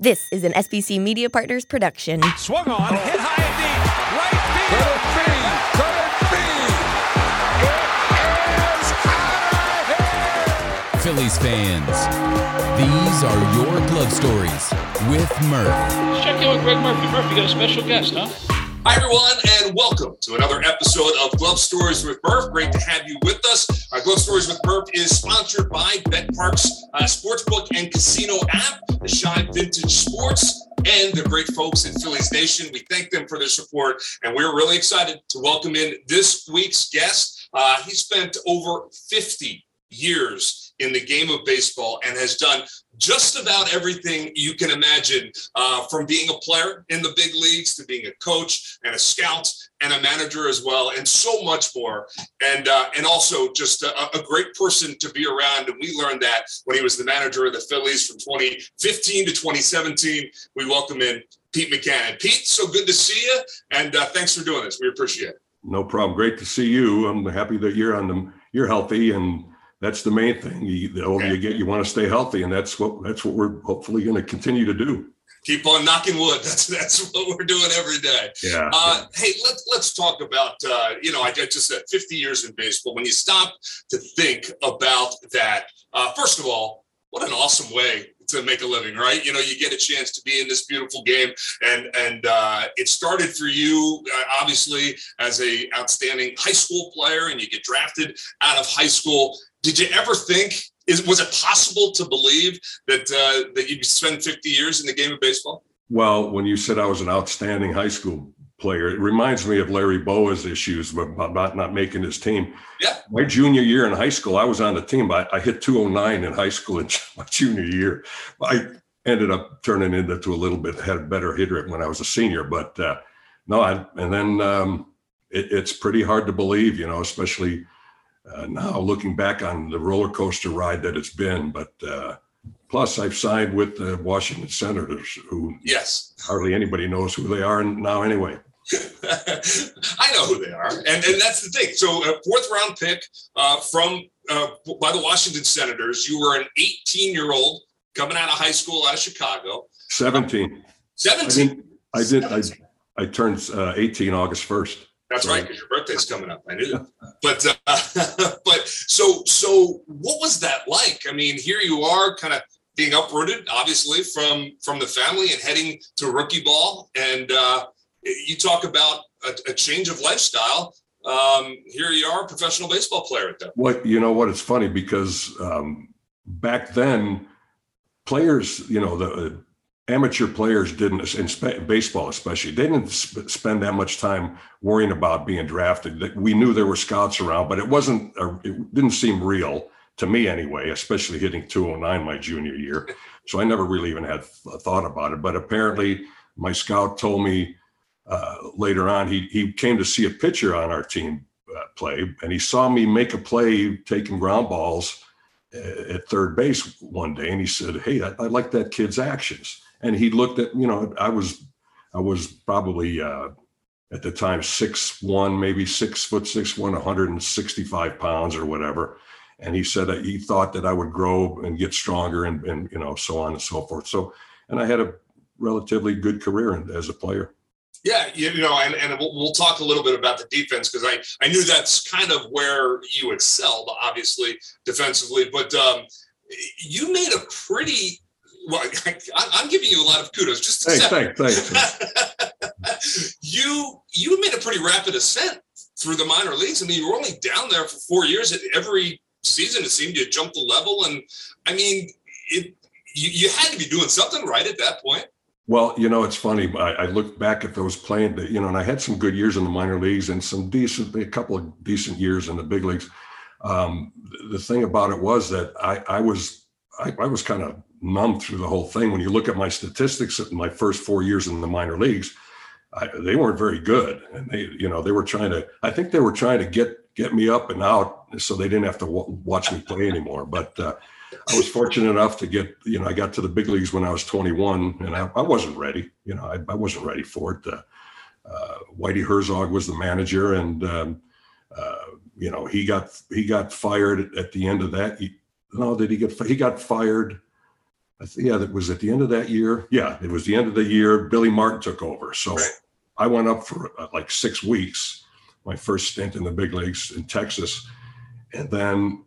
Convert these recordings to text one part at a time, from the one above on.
This is an SBC Media Partners production. Swung on, hit high and deep, right field. Phillies fans, these are your glove stories with Murph. Check in with Greg Murphy. Murphy, got a special guest, huh? Hi, everyone, and welcome to another episode of Glove Stories with Murph. Great to have you with us. Our Glove Stories with Murph is sponsored by BetParx uh, Sportsbook and Casino app, the Shine Vintage Sports, and the great folks in Phillies Nation. We thank them for their support, and we're really excited to welcome in this week's guest. Uh, he spent over 50 years in the game of baseball and has done just about everything you can imagine uh, from being a player in the big leagues to being a coach and a scout and a manager as well and so much more. And uh, and also just a, a, great person to be around. And we learned that when he was the manager of the phillies from 2015 to 2017 we welcome in pete mackanin pete so good to see you and uh, thanks for doing this. We appreciate it. No problem. Great to see you. I'm happy that you're on them you're healthy and that's the main thing. You, the older you get, you want to stay healthy, and that's what that's what we're hopefully going to continue to do. Keep on knocking wood. That's that's what we're doing every day. Yeah. Uh, hey, let's let's talk about uh, you know I just said 50 years in baseball. When you stop to think about that, uh, first of all, what an awesome way to make a living, right? You know, you get a chance to be in this beautiful game, and and uh, it started for you uh, obviously as a outstanding high school player, and you get drafted out of high school did you ever think is was it possible to believe that uh, that you'd spend 50 years in the game of baseball? Well, when you said I was an outstanding high school player, it reminds me of Larry Bowa's issues about not, making his team. Yeah. My junior year in high school, I was on the team. I, I hit 209 in high school in my junior year. I ended up turning into a little bit had a better hitter when I was a senior, but uh, no, I, and then um, it, it's pretty hard to believe, you know, especially – uh, now looking back on the roller coaster ride that it's been. But uh, plus, I've signed with the Washington Senators, who yes, hardly anybody knows who they are now anyway. I know who they are, and and that's the thing. So, a fourth round pick uh, from uh, by the Washington Senators. You were an 18 year old coming out of high school out of Chicago. 17. 17. I, did. I, I turned uh, 18 August 1st. That's right, because your birthday's coming up. I knew that. But uh, but so so what was that like? I mean, here you are, kind of being uprooted, obviously from from the family and heading to rookie ball, and uh, you talk about a, a change of lifestyle. Um, here you are, a professional baseball player at that. You know? What it's funny because um, back then, players, you know, the amateur players didn't in baseball especially they didn't sp- spend that much time worrying about being drafted we knew there were scouts around but it wasn't it didn't seem real to me anyway especially hitting 209 my junior year so i never really even had a thought about it but apparently my scout told me uh, later on he, he came to see a pitcher on our team uh, play and he saw me make a play taking ground balls uh, at third base one day and he said hey I, I like that kid's actions. And he looked at you know I was I was probably uh, at the time six one maybe six foot six one 165 pounds or whatever. And he said that he thought that I would grow and get stronger and, and you know so on and so forth. So and I had a relatively good career as a player. Yeah, you know, and, and we'll, we'll talk a little bit about the defense because I, I knew that's kind of where you excelled, obviously, defensively. But um, you made a pretty well, I, am giving you a lot of kudos. Just thanks, thanks, thanks. you you made a pretty rapid ascent through the minor leagues. I mean, you were only down there for four years. At every season, it seemed you jumped the level, and I mean, it you, you had to be doing something right at that point. Well, you know, it's funny. I, I look back at those playing, you know, and I had some good years in the minor leagues and some decent, a couple of decent years in the big leagues. Um, the thing about it was that I, I was, I, I was kind of numb through the whole thing. When you look at my statistics in my first four years in the minor leagues, they weren't very good, and they, you know, they were trying to. I think they were trying to get get me up and out so they didn't have to w- watch me play anymore. But uh, I was fortunate enough to get, you know, I got to the big leagues when I was 21, and I, I wasn't ready. You know, I, I wasn't ready for it. Uh, uh, Whitey Herzog was the manager, and um, uh, you know, he got he got fired at the end of that. He, no, did he get? He got fired yeah, that was at the end of that year. Yeah, it was the end of the year. Billy Martin took over. So Right. I went up for uh, like six weeks, my first stint in the big leagues in Texas. And then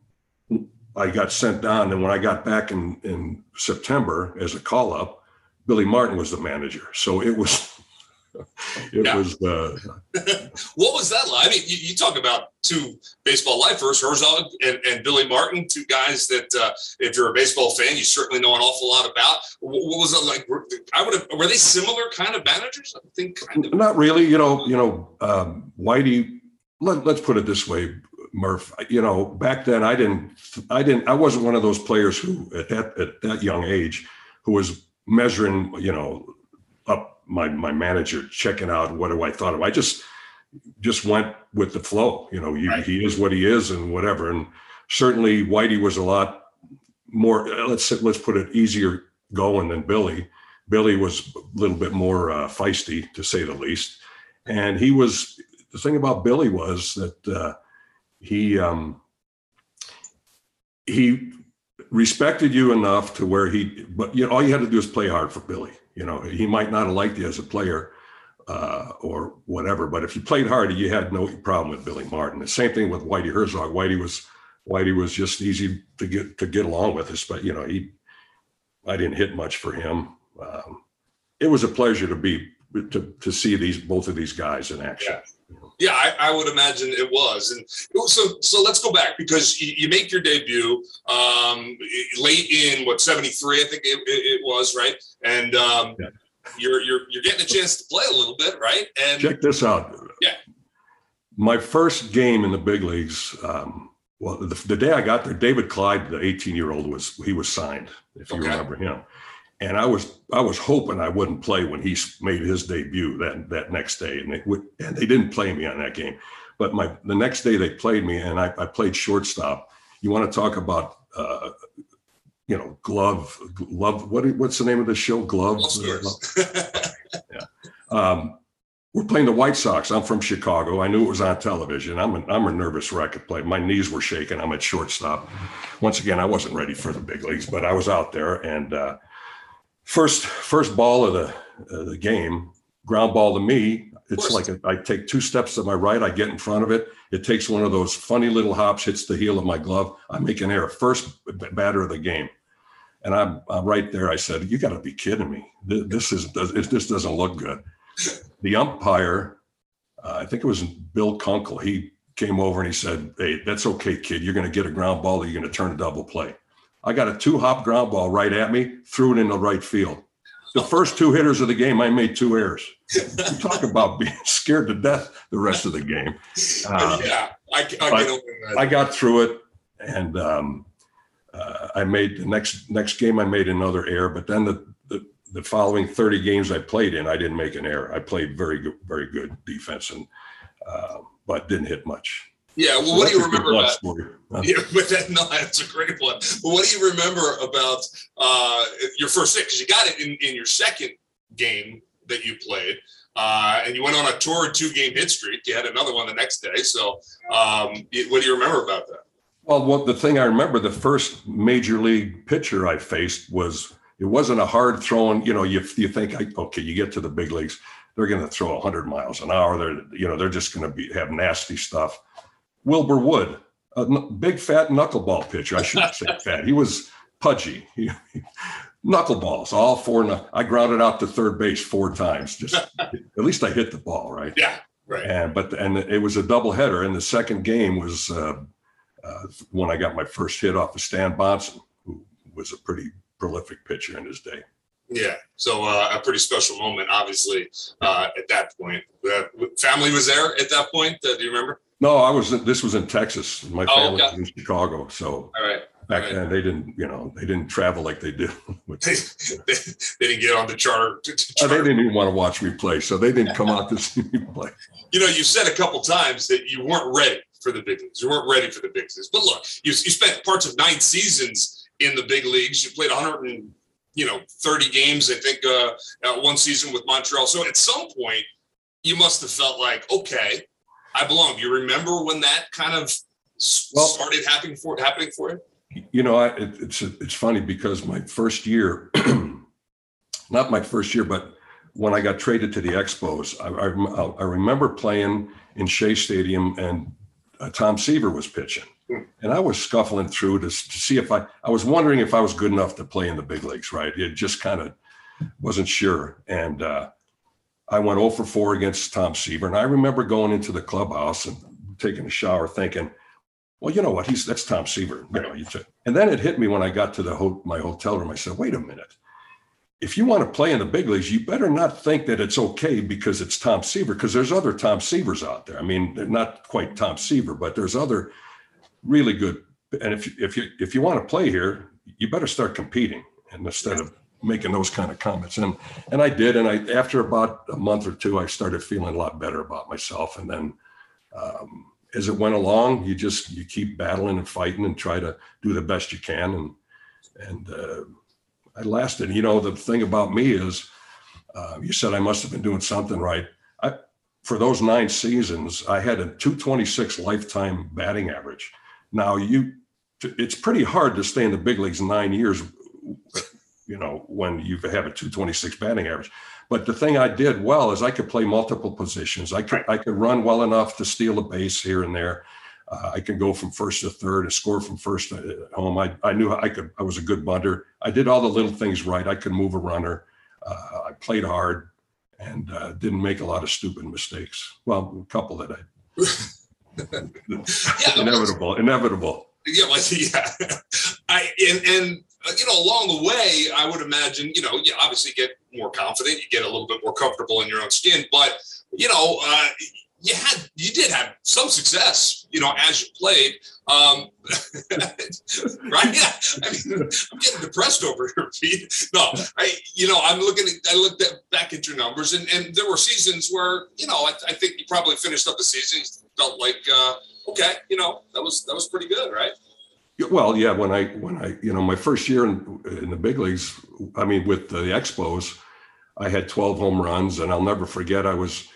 I got sent down. And when I got back in, in September as a call up, Billy Martin was the manager. So it was, it Yeah. was, uh, What was that like? I mean, you, you talk about two baseball lifers, Herzog and, and Billy Martin, two guys that, uh, if you're a baseball fan, you certainly know an awful lot about. What, what was it like? Were, I would have. Were they similar kind of managers? I think kind of. Not really. You know, you know, um, Whitey. Let, let's put it this way, Murph. You know, back then I didn't, I didn't, I wasn't one of those players who, at that at that young age, who was measuring, you know, up my my manager, checking out what do I thought of. I just just went with the flow. You know, he, Right. he is what he is, and whatever. And certainly Whitey was a lot more. Let's let's put it easier going than Billy. Billy was a little bit more uh, feisty, to say the least. And he was the thing about Billy was that uh, he um, he respected you enough to where he, but you know, all you had to do is play hard for Billy. You know, he might not have liked you as a player uh, or whatever, but if you played hard, you had no problem with Billy Martin. The same thing with Whitey Herzog. Whitey was Whitey was just easy to get to get along with us, but you know, he I didn't hit much for him. Um, it was a pleasure to be to to see these both of these guys in action. Yeah, I, I would imagine it was. And so, so let's go back because you, you make your debut um, late in what seventy three, I think it, it, it was, right? And um, Yeah. you're you're you're getting a chance to play a little bit, right? And Check this out. Yeah. My first game in the big leagues. Um, well, the, the day I got there, David Clyde, the 18 year old, was he was signed. If you Okay. remember him, and I was I was hoping I wouldn't play when he made his debut that that next day, and they would and they didn't play me on that game. But my the next day they played me, and I, I played shortstop. You want to talk about uh, you know glove glove what what's the name of the show glove Love stories. um, we're playing the White Sox. I'm from Chicago. I knew it was on television. I'm a, I'm a nervous wreck at play. My knees were shaking. I'm at shortstop. Once again, I wasn't ready for the big leagues, but I was out there. And uh, first first ball of the uh, the game, ground ball to me. It's like a, I take two steps to my right. I get in front of it. It takes one of those funny little hops, hits the heel of my glove. I make an error. First batter of the game. And I'm, I'm right there. I said, "You got to be kidding me! This is this doesn't look good." The umpire, uh, I think it was Bill Kunkel. He came over and he said, "Hey, that's okay, kid. You're going to get a ground ball. Or you're going to turn a double play." I got a two hop ground ball right at me, threw it in the right field. The first two hitters of the game, I made two errors. You talk about being scared to death the rest of the game. Uh, yeah, I, I get I- over that. I got through it, and um, uh, I made the next next game. I made another error, but then the, the the following thirty games I played in, I didn't make an error. I played very good, very good defense, and uh, but didn't hit much. Yeah. Well, what do you That's a good remember about? Yeah, but that, no, that's a great one. But what do you remember about uh, your first hit? Because you got it in, in your second game that you played, uh, and you went on a tour two game hit streak. You had another one the next day. So, um, y- what do you remember about that? Well, what the thing I remember, the first major league pitcher I faced was it wasn't a hard throwing. You know, you you think, I, okay, you get to the big leagues, they're going to throw 100 miles an hour. They're you know they're just going to be have nasty stuff. Wilbur Wood, a big fat knuckleball pitcher. I shouldn't say fat. He was pudgy. He, knuckleballs, all four. knuck- I grounded out to third base four times. Just at least I hit the ball right. Yeah, right. And but and it was a double header, and the second game was uh, uh, when I got my first hit off of Stan Bahnsen, who was a pretty prolific pitcher in his day. Yeah. So uh, a pretty special moment, obviously, uh, at that point. Uh, family was there at that point. Uh, do you remember? No, I was. This was in Texas. My Oh, family okay. was in Chicago, so All right. back Right. then they didn't, you know, they didn't travel like they do. They, they, didn't get on the charter. To, to Uh, they didn't even want to watch me play, so they didn't come out to see me play. you know, you said a couple times that you weren't ready for the big leagues. You weren't ready for the big leagues. But look, you, you spent parts of nine seasons in the big leagues. You played 100 and you know 30 games, I think, uh, uh, one season with Montreal. So at some point, you must have felt like, okay, I belong. You remember when that kind of Well- started happening for happening for you? You know, I, it, it's it's funny because my first year, not my first year, but when I got traded to the Expos, I, I, I remember playing in Shea Stadium and uh, Tom Seaver was pitching, and I was scuffling through to, to see if I I was wondering if I was good enough to play in the big leagues. Right, it just kind of wasn't sure, and uh, I went 0 for 4 against Tom Seaver, and I remember going into the clubhouse and taking a shower, thinking well, you know what? He's that's Tom Seaver. You know, and then it hit me when I got to the ho- my hotel room. I said, wait a minute. If you want to play in the big leagues, you better not think that it's okay because it's Tom Seaver, because there's other Tom Seavers out there. I mean, they're not quite Tom Seaver, but there's other really good. And if if you if you want to play here, you better start competing, instead of making those kind of comments. And and I did. And I after about a month or two, I started feeling a lot better about myself. And then um, as it went along, you just you keep battling and fighting and try to do the best you can. And and uh, I lasted. You know, the thing about me is, uh, you said I must have been doing something right. I for those nine seasons, I had a 226 lifetime batting average. Now you, it's pretty hard to stay in the big leagues nine years. You know, when you have a 226 batting average. But the thing I did well is I could play multiple positions. I could I could run well enough to steal a base here and there. Uh, I can go from first to third and score from first at home. I, I knew I could. I was a good bunter. I did all the little things right. I could move a runner. Uh, I played hard and uh, didn't make a lot of stupid mistakes. Well, a couple that I yeah, inevitable, inevitable. Yeah, well, yeah. I and and uh, you know, along the way, I would imagine, you know, you obviously get more confident, you get a little bit more comfortable in your own skin, but you know, uh, you had, you did have some success, you know, as you played, um, right? Yeah, I mean, I'm getting depressed over here, Pete. No, I, you know, I'm looking at, I looked at, back at your numbers, and and there were seasons where, you know, I, I think you probably finished up the season, felt like, uh, okay, you know, that was that was pretty good, right? Well, yeah. When I when I you know my first year in, in the big leagues, I mean with the Expos, I had 12 home runs, and I'll never forget. I was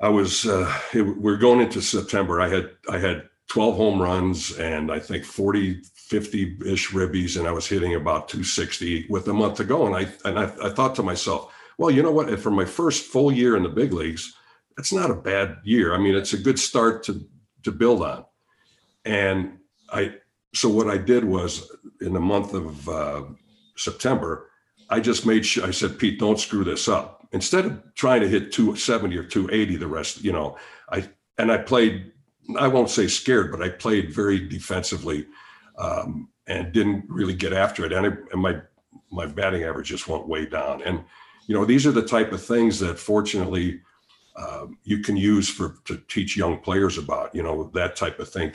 I was uh, it, we're going into September. I had I had 12 home runs and I think 40 50 ish ribbies, and I was hitting about 260 with a month to go. And I and I, I thought to myself, well, you know what? For my first full year in the big leagues, that's not a bad year. I mean, it's a good start to to build on. And I so what I did was in the month of uh, September, I just made sure I said, Pete, don't screw this up. Instead of trying to hit 270 or 280 the rest, you know, I and I played, I won't say scared, but I played very defensively um, and didn't really get after it. And, I, and my my batting average just went way down. And you know, these are the type of things that fortunately um, you can use for to teach young players about. You know, that type of thing.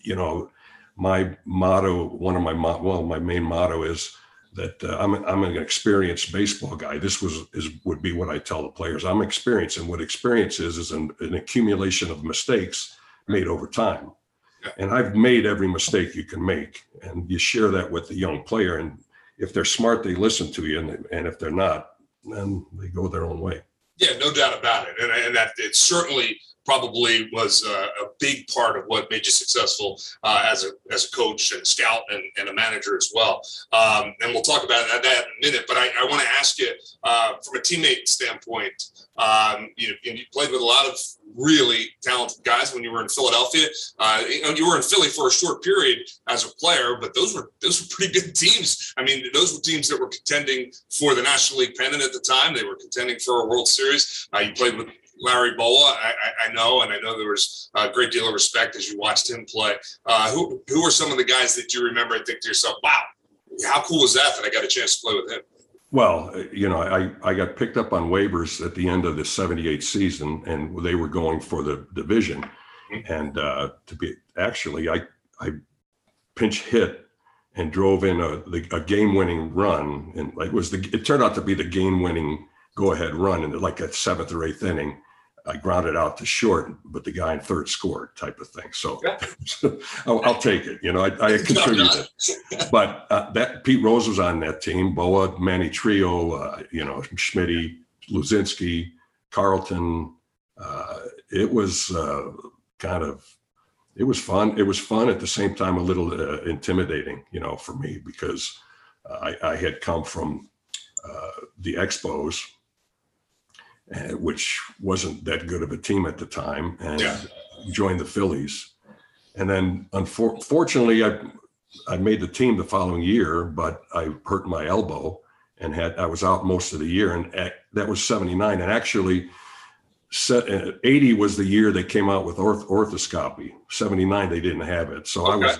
You know, my motto, one of my well, my main motto is that uh, I'm I'm an experienced baseball guy. This was is would be what I tell the players. I'm experienced, and what experience is is an, an accumulation of mistakes made over time. And I've made every mistake you can make, and you share that with the young player. And if they're smart, they listen to you, and and if they're not, then they go their own way. Yeah, no doubt about it, and, and that it's certainly probably was a, a, big part of what made you successful uh, as a as a coach and scout and, and a manager as well. Um, and we'll talk about that, that in a minute. But I, I want to ask you uh, from a teammate standpoint. Um, you, you played with a lot of really talented guys when you were in Philadelphia. Uh, you, you were in Philly for a short period as a player, but those were those were pretty good teams. I mean, those were teams that were contending for the National League pennant at the time. They were contending for a World Series. Uh, you played with Larry Bowa, I, I, know, and I know there was a great deal of respect as you watched him play. Uh, who who are some of the guys that you remember and think to yourself, "Wow, how cool was that that I got a chance to play with him"? Well, you know, I, I got picked up on waivers at the end of the 78 season and they were going for the division. Mm-hmm. And uh, to be actually, I, I pinch hit and drove in a, a game winning run. And it was the, it turned out to be the game winning go ahead run in like a seventh or eighth inning. I grounded out to short, but the guy in third scored type of thing. So, I'll, I'll, take it. You know, I, I contributed. but uh, that Pete Rose was on that team. Bowa, Manny Trillo, uh, you know, Schmidt, Luzinski, Carlton. Uh, it was uh, kind of it was fun. It was fun at the same time, a little uh, intimidating, you know, for me because I, I had come from uh, the Expos, uh, which wasn't that good of a team at the time, and Yeah. joined the Phillies. And then, unfortunately, I I made the team the following year, but I hurt my elbow and had I was out most of the year, and at, that was '79. And actually, uh, 80 was the year they came out with orth, orthoscopy. 79 they didn't have it, so I was.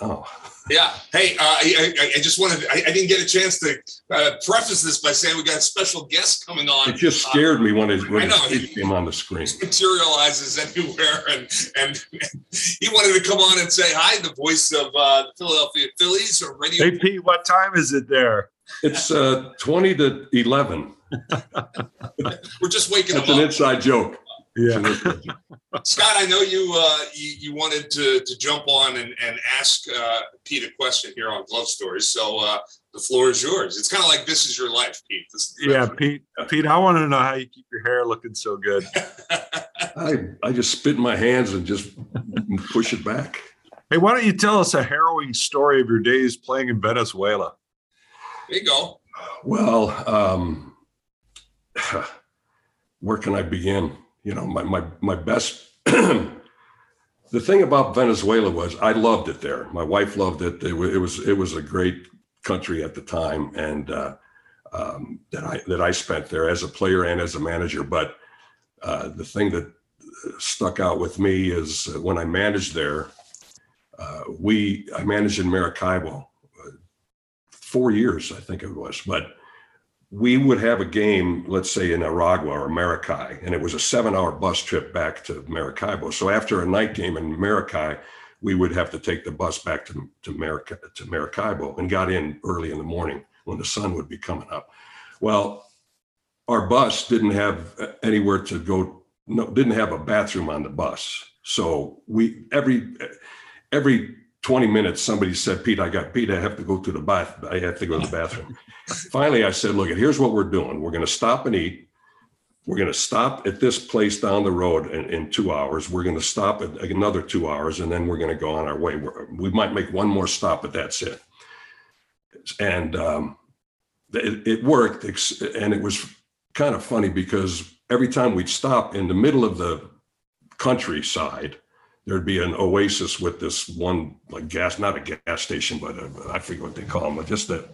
Uh, oh, Yeah. Hey, uh, I, I, I just wanted, I, I didn't get a chance to uh, preface this by saying we got a special guest coming on. it just scared me when his, when I his know. face came on the screen. materializes anywhere and and he wanted to come on and say hi the voice of uh, the philadelphia phillies or radio Hey Pete, what time is it there? It's uh, 20 to 11. we're just waking That's up. It's an inside joke. scott i know you uh you, you wanted to to jump on and and ask uh pete a question here on glove stories so uh the floor is yours it's kind of like this is your life pete this is Yeah, Pete. Pete, I want to know how you keep your hair looking so good. I, I just spit in my hands and just push it back. Hey, why don't you tell us a harrowing story of your days playing in Venezuela? there you go Well, um, where can I begin? You know, my my my best. the thing about Venezuela was I loved it there. My wife loved it. It, it was it was a great country at the time, and uh, um, that I that I spent there as a player and as a manager. But uh, the thing that stuck out with me is uh, when I managed there. Uh, we I managed in Maracaibo uh, four years, I think it was, but we would have a game, let's say in Aragua or Maracay, and it was a seven hour bus trip back to Maracaibo. So after a night game in Maracay, we would have to take the bus back to, to, Maraca, to Maracaibo and got in early in the morning when the sun would be coming up. Well, our bus didn't have uh, anywhere to go, no, didn't have a bathroom on the bus. So we, every, every 20 minutes, somebody said, Pete, I got Pete, I have to go to the bath. I have to go to the bathroom. Finally, I said, look, here's what we're doing. We're going to stop and eat. We're going to stop at this place down the road in, in two hours. We're going to stop at another two hours, and then we're going to go on our way. We're, we might make one more stop, but that's it. And um, it, it worked. And it was kind of funny because every time we'd stop in the middle of the countryside, there'd be an oasis with this one like gas, not a gas station, but a, I forget what they call them, but just a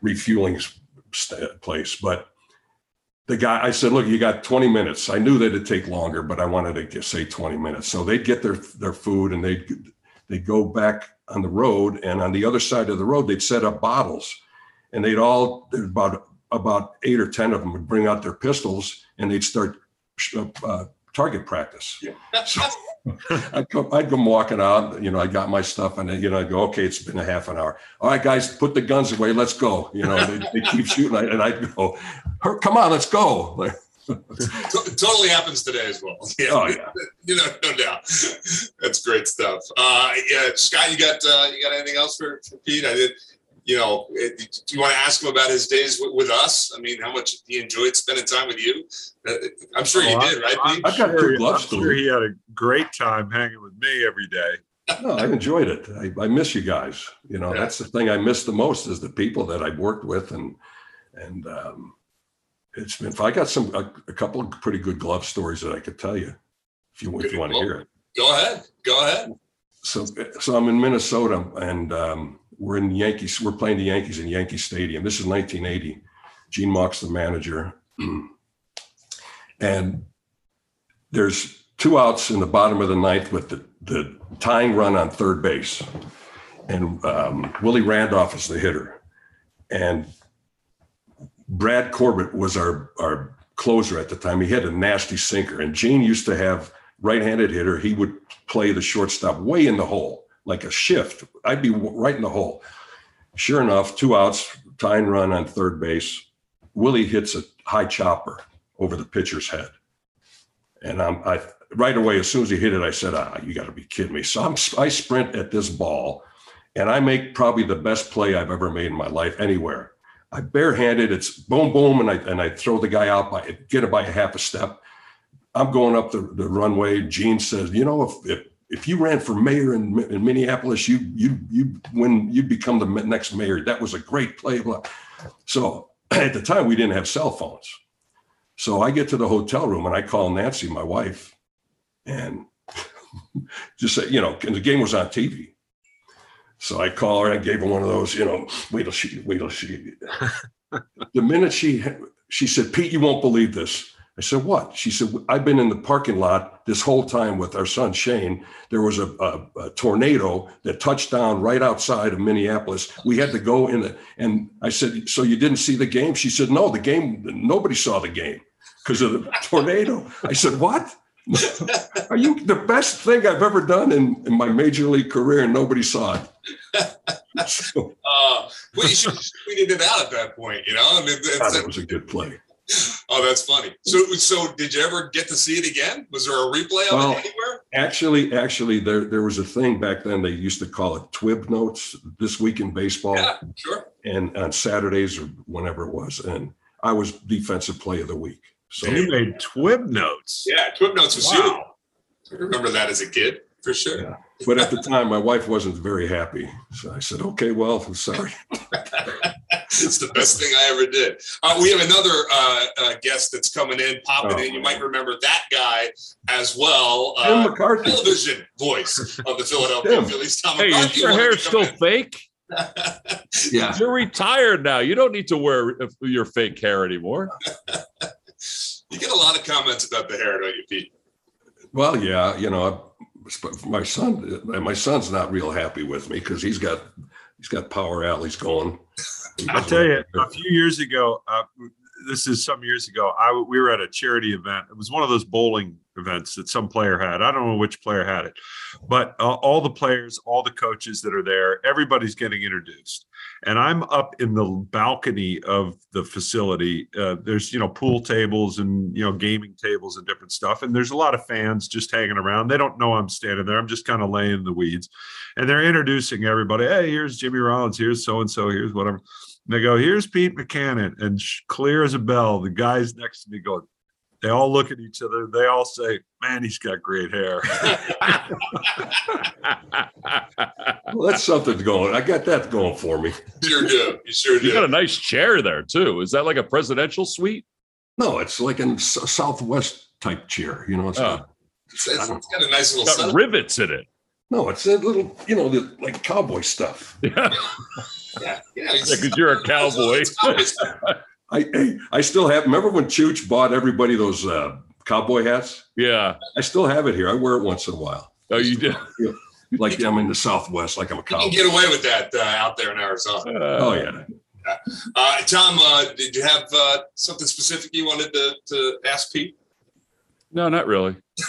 refueling place. But the guy, I said, look, you got 20 minutes. I knew that it'd take longer, but I wanted to get, say 20 minutes. So they'd get their, their food and they'd, they'd go back on the road and on the other side of the road, they'd set up bottles and they'd all, about, about eight or 10 of them would bring out their pistols and they'd start uh, target practice. So I'd come, I'd come walking out, you know, I got my stuff and then, you know, I go, okay, it's been a half an hour. All right, guys, put the guns away. Let's go. You know, they, they keep shooting. And I'd go, come on, let's go. Totally happens today as well yeah oh yeah. you know no doubt that's great stuff uh yeah scott you got uh you got anything else for, for pete i did you know do you want to ask him about his days with, with us i mean how much he enjoyed spending time with you Uh, i'm sure you Oh, did right I'm I've got sure- two glove I'm sure he had a great time hanging with me every day. No, I enjoyed it. I, I miss you guys. You know, Yeah. that's the thing I miss the most is the people that I've worked with and and um, it's been. I got some a, a couple of pretty good glove stories that I could tell you if you if you want to hear it. go ahead go ahead So so I'm in Minnesota and um, we're in Yankees. We're playing the Yankees in Yankee Stadium. This is 1980. Gene Mauch's the manager, and there's two outs in the bottom of the ninth with the, the tying run on third base. And um, Willie Randolph is the hitter. And Brad Corbett was our, our closer at the time. He had a nasty sinker. And Gene used to have right-handed hitter. He would play the shortstop way in the hole, like a shift. I'd be right in the hole. Sure enough, two outs, tying run on third base. Willie hits a high chopper over the pitcher's head. And I'm, I right away, as soon as he hit it, I said, ah, you got to be kidding me. So I'm, I sprint at this ball and I make probably the best play I've ever made in my life anywhere. I barehanded, it's boom, boom, and I, and I throw the guy out by, get it by a half a step. I'm going up the, the runway. Gene says, you know, if, if if you ran for mayor in, in Minneapolis, you you you when you become the next mayor. That was a great play. Blah. So at the time, we didn't have cell phones. So I get to the hotel room and I call Nancy, my wife, and just say, you know, and the game was on TV. So I call her. I gave her one of those, you know, wait till she, wait till she. the minute she she said, Pete, you won't believe this. I said, what? She said, I've been in the parking lot this whole time with our son Shane. There was a, a, a, tornado that touched down right outside of Minneapolis. We had to go in the, and I said, so you didn't see the game? She said, no, the game, nobody saw the game because of the tornado. I said, what? Are you the best thing I've ever done in, in my major league career and nobody saw it? So, uh, well, you should have tweeted it out at that point, you know? I mean, that was a good play. Oh, that's funny. So, so did you ever get to see it again? Was there a replay of Well, it anywhere? Actually, actually, there there was a thing back then. They used to call it Twib Notes. This week in baseball, Yeah, sure. and on Saturdays or whenever it was, and I was defensive play of the week. So And you made twib notes. Yeah, Twib Notes was Wow. huge. I remember that as a kid for sure. Yeah. But at the time, my wife wasn't very happy. So I said, okay, well, I'm sorry. it's the best thing I ever did. Uh, we have another uh, uh, guest that's coming in, popping Oh, in. You might remember that guy as well. Tim Uh, McCarthy. television voice of the Philadelphia Tim. Phillies. Tom Hey, McCarthy is your hair still in. fake? Yeah. You're retired now. You don't need to wear your fake hair anymore. You get a lot of comments about the hair, don't you, Pete? Well, yeah, you know, my son, my son's not real happy with me because he's got he's got power alleys going. I'll tell you, a few years ago, uh, this is some years ago. I we were at a charity event. It was one of those bowling events that some player had. I don't know which player had it, but uh, all the players, all the coaches that are there, everybody's getting introduced. And I'm up in the balcony of the facility. Uh, there's you know pool tables and you know gaming tables and different stuff. And there's a lot of fans just hanging around. They don't know I'm standing there. I'm just kind of laying in the weeds. And they're introducing everybody. Hey, here's Jimmy Rollins. Here's so and so. Here's whatever. And they go, here's Pete Mackanin. And clear as a bell, the guys next to me go, they all look at each other. They all say, man, he's got great hair. Well, that's something going. I got that going for me. Sure do. You sure You got a nice chair there too. Is that like a presidential suite? No, it's like a Southwest type chair. You know, it's Oh. not, It's, it's got a nice little Got setup. rivets in it. no, it's a little, you know, the, like cowboy stuff. Yeah, Yeah, yeah, it's- because you're a cowboy. It's cowboy stuff. I I, I still have. Remember when Chooch bought everybody those uh, cowboy hats? Yeah. I still have it here. I wear it once in a while. Oh, you did. Like I'm in the Southwest, like I'm a You can cowboy. get away with that uh, out there in Arizona. Oh yeah. Uh, Tom, uh, did you have uh, something specific you wanted to, to ask Pete? No, not really.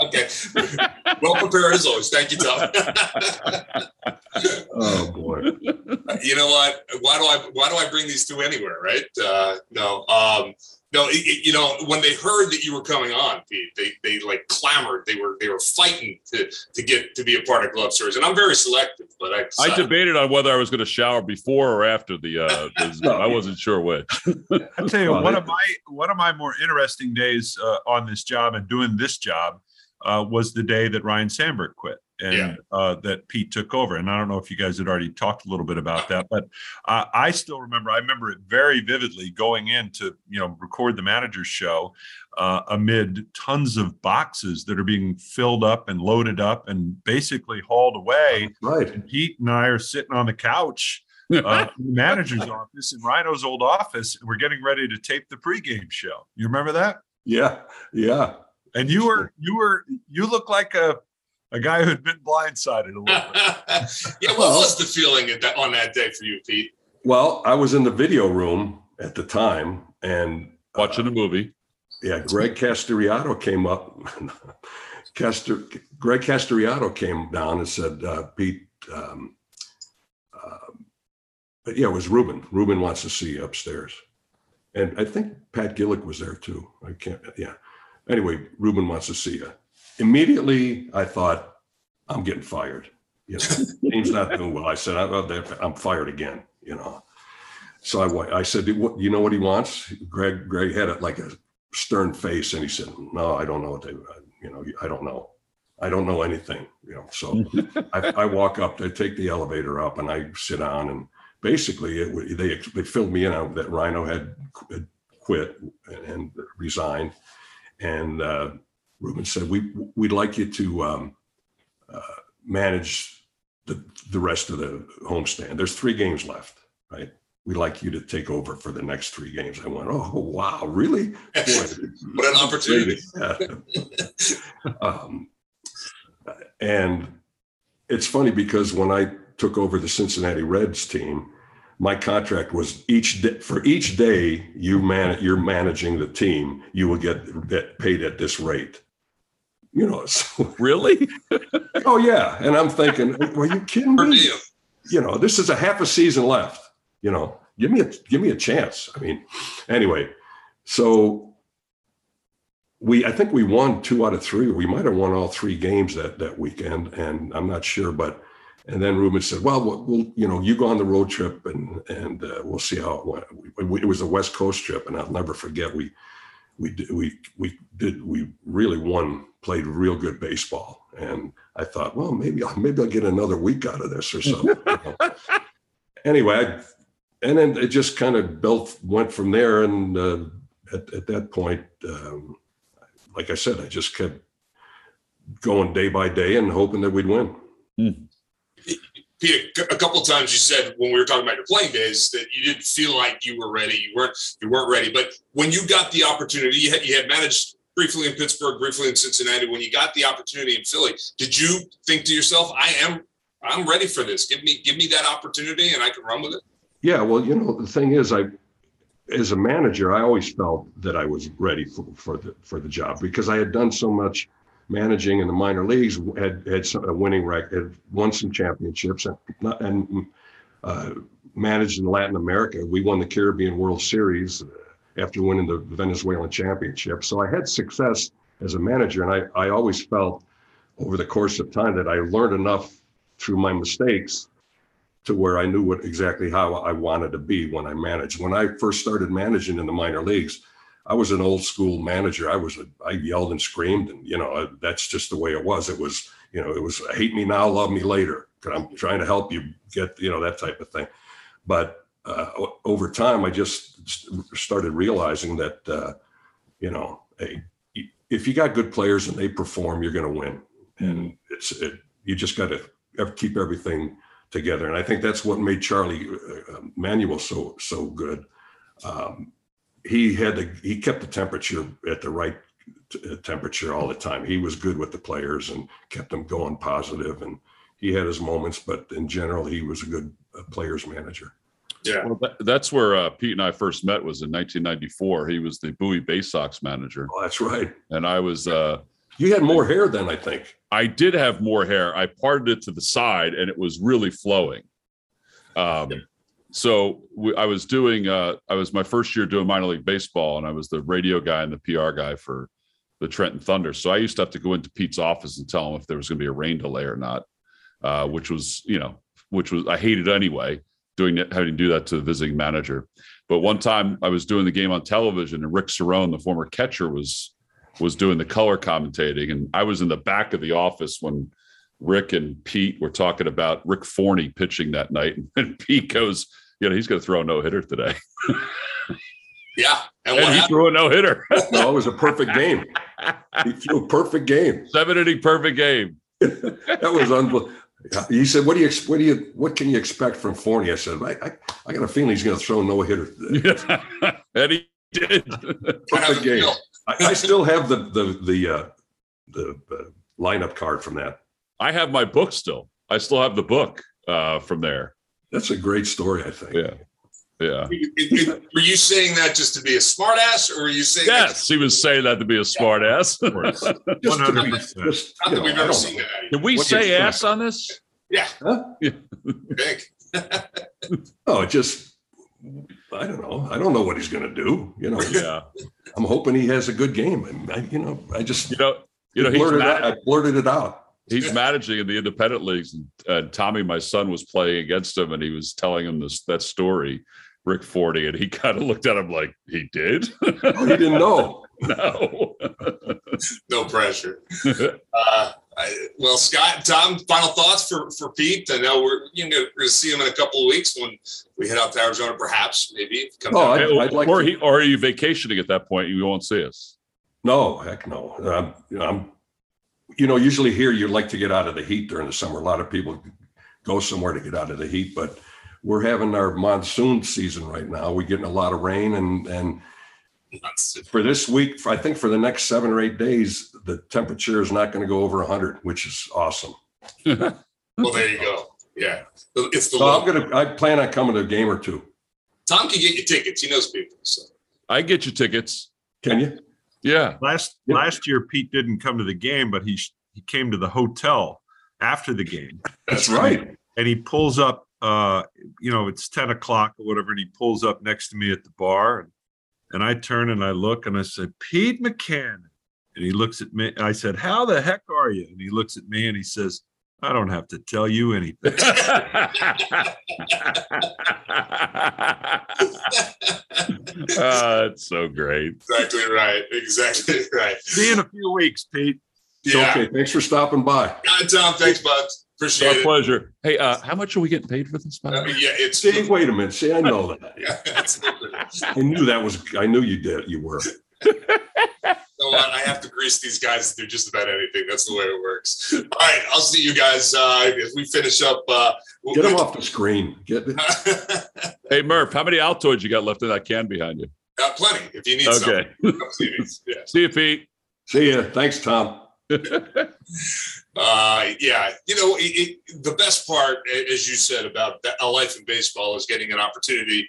Okay. well prepared as always. Thank you, Tom. Oh boy. you know what? Why do I why do I bring these two anywhere? Right? Uh, no. Um, no. It, it- you know, when they heard that you were coming on, Pete, they they like clamored. They were they were fighting to to get to be a part of Glove Stories, and I'm very selective. But I I debated on whether I was going to shower before or after the. Uh, the I wasn't sure which. I'll tell you, one of my one of my more interesting days uh, on this job and doing this job uh, was the day that Ryne Sandberg quit and Yeah. uh, that Pete took over. And I don't know if you guys had already talked a little bit about that, but uh, I still remember. I remember it very vividly going in to you know record the manager's show uh, amid tons of boxes that are being filled up and loaded up and basically hauled away. Right. And Pete and I are sitting on the couch uh, in the manager's office in Ryno's old office. and We're getting ready to tape the pregame show. You remember that? Yeah. Yeah. And you were you were you look like a a guy who had been blindsided a little bit. yeah. What Well- was the feeling at that, on that day for you, Pete? Well, I was in the video room at the time, and uh, Watching a movie. yeah, Greg Casterioto came up. Castor, Greg Casterioto came down and said, uh, "Pete, um, um, but yeah, it was Ruben. Ruben wants to see you upstairs." And I think Pat Gillick was there too. I can't, yeah. Anyway, Ruben wants to see you. Immediately, I thought, I'm getting fired. You know, team's not doing well. I said, I'm, fired again, you know. So I, I said, you know what he wants? Greg, Greg had it like a stern face and he said, no, I don't know what they, uh, you know, I don't know. I don't know anything, you know. So I, I walk up, I take the elevator up, and I sit down, and basically it, they they filled me in on that Ryno had quit and resigned, and uh, Ruben said we we'd like you to um, uh, manage the the rest of the homestand. There's three games left, right? We'd like you to take over for the next three games. I went, oh wow, really? What an opportunity. um, and it's funny because when I took over the Cincinnati Reds team, my contract was each day for each day you man you're managing the team, you will get, paid at this rate. You know, so, Really? oh yeah. And I'm thinking, are you kidding me? you know, this is a half a season left. You know, give me a give me a chance. I mean, anyway, so we I think we won two out of three. We might have won all three games that that weekend, and I'm not sure, but and then Ruben said, "Well, we'll, we'll you know, you go on the road trip, and and uh, we'll see how it went." We, we, it was a West Coast trip, and I'll never forget. We we did, we we did we really won, played real good baseball, and I thought, well, maybe I'll maybe I'll get another week out of this or something. you know. Anyway, I, and then it just kind of built went from there, and uh, at at that point, um, like I said, I just kept going day by day and hoping that we'd win. Peter, a couple of times you said when we were talking about your playing days that you didn't feel like you were ready. You weren't. You weren't ready. But when you got the opportunity, you had, you had managed briefly in Pittsburgh, briefly in Cincinnati. When you got the opportunity in Philly, did you think to yourself, "I am, I'm ready for this. Give me, give me that opportunity, and I can run with it." Yeah, well, you know, the thing is, I, as a manager, I always felt that I was ready for, for the for the job because I had done so much managing in the minor leagues, had had some, a winning record, had won some championships, and and uh, managed in Latin America. We won the Caribbean World Series uh, after winning the Venezuelan Championship. So I had success as a manager, and I I always felt over the course of time that I learned enough through my mistakes to where I knew what exactly how I wanted to be when I managed. When I first started managing in the minor leagues, I was an old school manager. I was a, I yelled and screamed, and you know uh, that's just the way it was. It was you know it was hate me now, love me later. 'cause I'm trying to help you get you know that type of thing. But uh, over time, I just started realizing that uh, you know hey, if you got good players and they perform, you're going to win, and it's it, you just got to keep everything together. And I think that's what made Charlie uh, Manuel so so good. Um, he had to he kept the temperature at the right t- uh, temperature all the time. He was good with the players and kept them going positive. And he had his moments, but in general, he was a good uh, players manager. Yeah. Well, that, that's where uh, Pete and I first met was in 1994. He was the Bowie Baysox manager, Oh, that's right. and I was. Uh, You had more hair then, I think. I did have more hair. I parted it to the side, and it was really flowing. Um, so we, I was doing. Uh, I was my first year doing minor league baseball, and I was the radio guy and the PR guy for the Trenton Thunder. So I used to have to go into Pete's office and tell him if there was going to be a rain delay or not, uh, which was you know, which was I hated anyway. Doing having to do that to the visiting manager. But one time I was doing the game on television, and Rick Cerone, the former catcher, was was doing the color commentating, and I was in the back of the office when Rick and Pete were talking about Rick Forney pitching that night, and Pete goes, "You know, he's going to throw a no hitter today," Yeah. And and he happened? threw a no hitter, No, it was a perfect game. He threw a perfect game. seven inning perfect game. That was unbelievable. He said, "What do you what do you what can you expect from Forney?" I said, "I I, I got a feeling he's going to throw no hitter." Today. and he did. Perfect game. I, I still have the the the uh, the uh, lineup card from that. I have my book still. I still have the book uh, from there. That's a great story. I think. Yeah, yeah. It- it- were you saying that just to be a smartass, or were you saying that Yes, he was saying that to be a smart ass. Of course. Just 100%. just, not that know, we've ever seen that? out of you? Did we What say ass on this? Yeah. Huh? I think. Oh, just I don't know. I don't know what he's going to do. You know, Yeah. I'm hoping he has a good game. And I, you know, I just You know, you know, he's blurted, mad- out, I blurted it out. He's managing in the independent leagues and, and tommy my son was playing against him and he was telling him this that story rick forney and he kind of looked at him like he did Oh, he didn't know. no No pressure. Uh, I, well, Scott, Tom, final thoughts for for Pete. I know we're you know we're going to see him in a couple of weeks when we head out to Arizona, perhaps maybe. Come Oh, down. I'd- I'd like or to- he, or are you vacationing at that point? You won't see us. No, heck no. You know, I'm, you know, usually here you like to get out of the heat during the summer. A lot of people go somewhere to get out of the heat, but we're having our monsoon season right now. We're getting a lot of rain and, and for this week, I think for the next seven or eight days, the temperature is not going to go over hundred, which is awesome. well, there you go. Yeah, it's the So I'm going to, I plan on coming to a game or two. Tom can get you tickets. He knows people. So. I get you tickets. Can you? Yeah. Last Yep. last year, Pete didn't come to the game, but he he came to the hotel after the game, That's right. and he pulls up. Uh, you know, it's ten o'clock or whatever, and he pulls up next to me at the bar, and, and I turn and I look and I say, "Pete Mackanin," and he looks at me. I said, "How the heck are you?" And he looks at me and he says, "I don't have to tell you anything." uh, it's so great. Exactly right. Exactly right. See you in a few weeks, Pete. Yeah. Okay. Thanks for stopping by. Uh, Tom, thanks, bud. Our Appreciate it. pleasure. Hey, uh, how much are we getting paid for this? By Uh, yeah, it's. See, wait a minute. See, I know that. Yeah. I knew that was, I knew you did. You were. You know what? I have to grease these guys to do just about anything. That's the way it works. All right, I'll see you guys uh, if we finish up. Uh, we'll- Get them off the screen. Get Hey, Murph, how many Altoids you got left in that can behind you? uh, plenty. If you need Okay. some, please. Yeah. See you, Pete. See you. Thanks, Tom. Uh, yeah, you know, it, it, the best part, as you said, about a life in baseball is getting an opportunity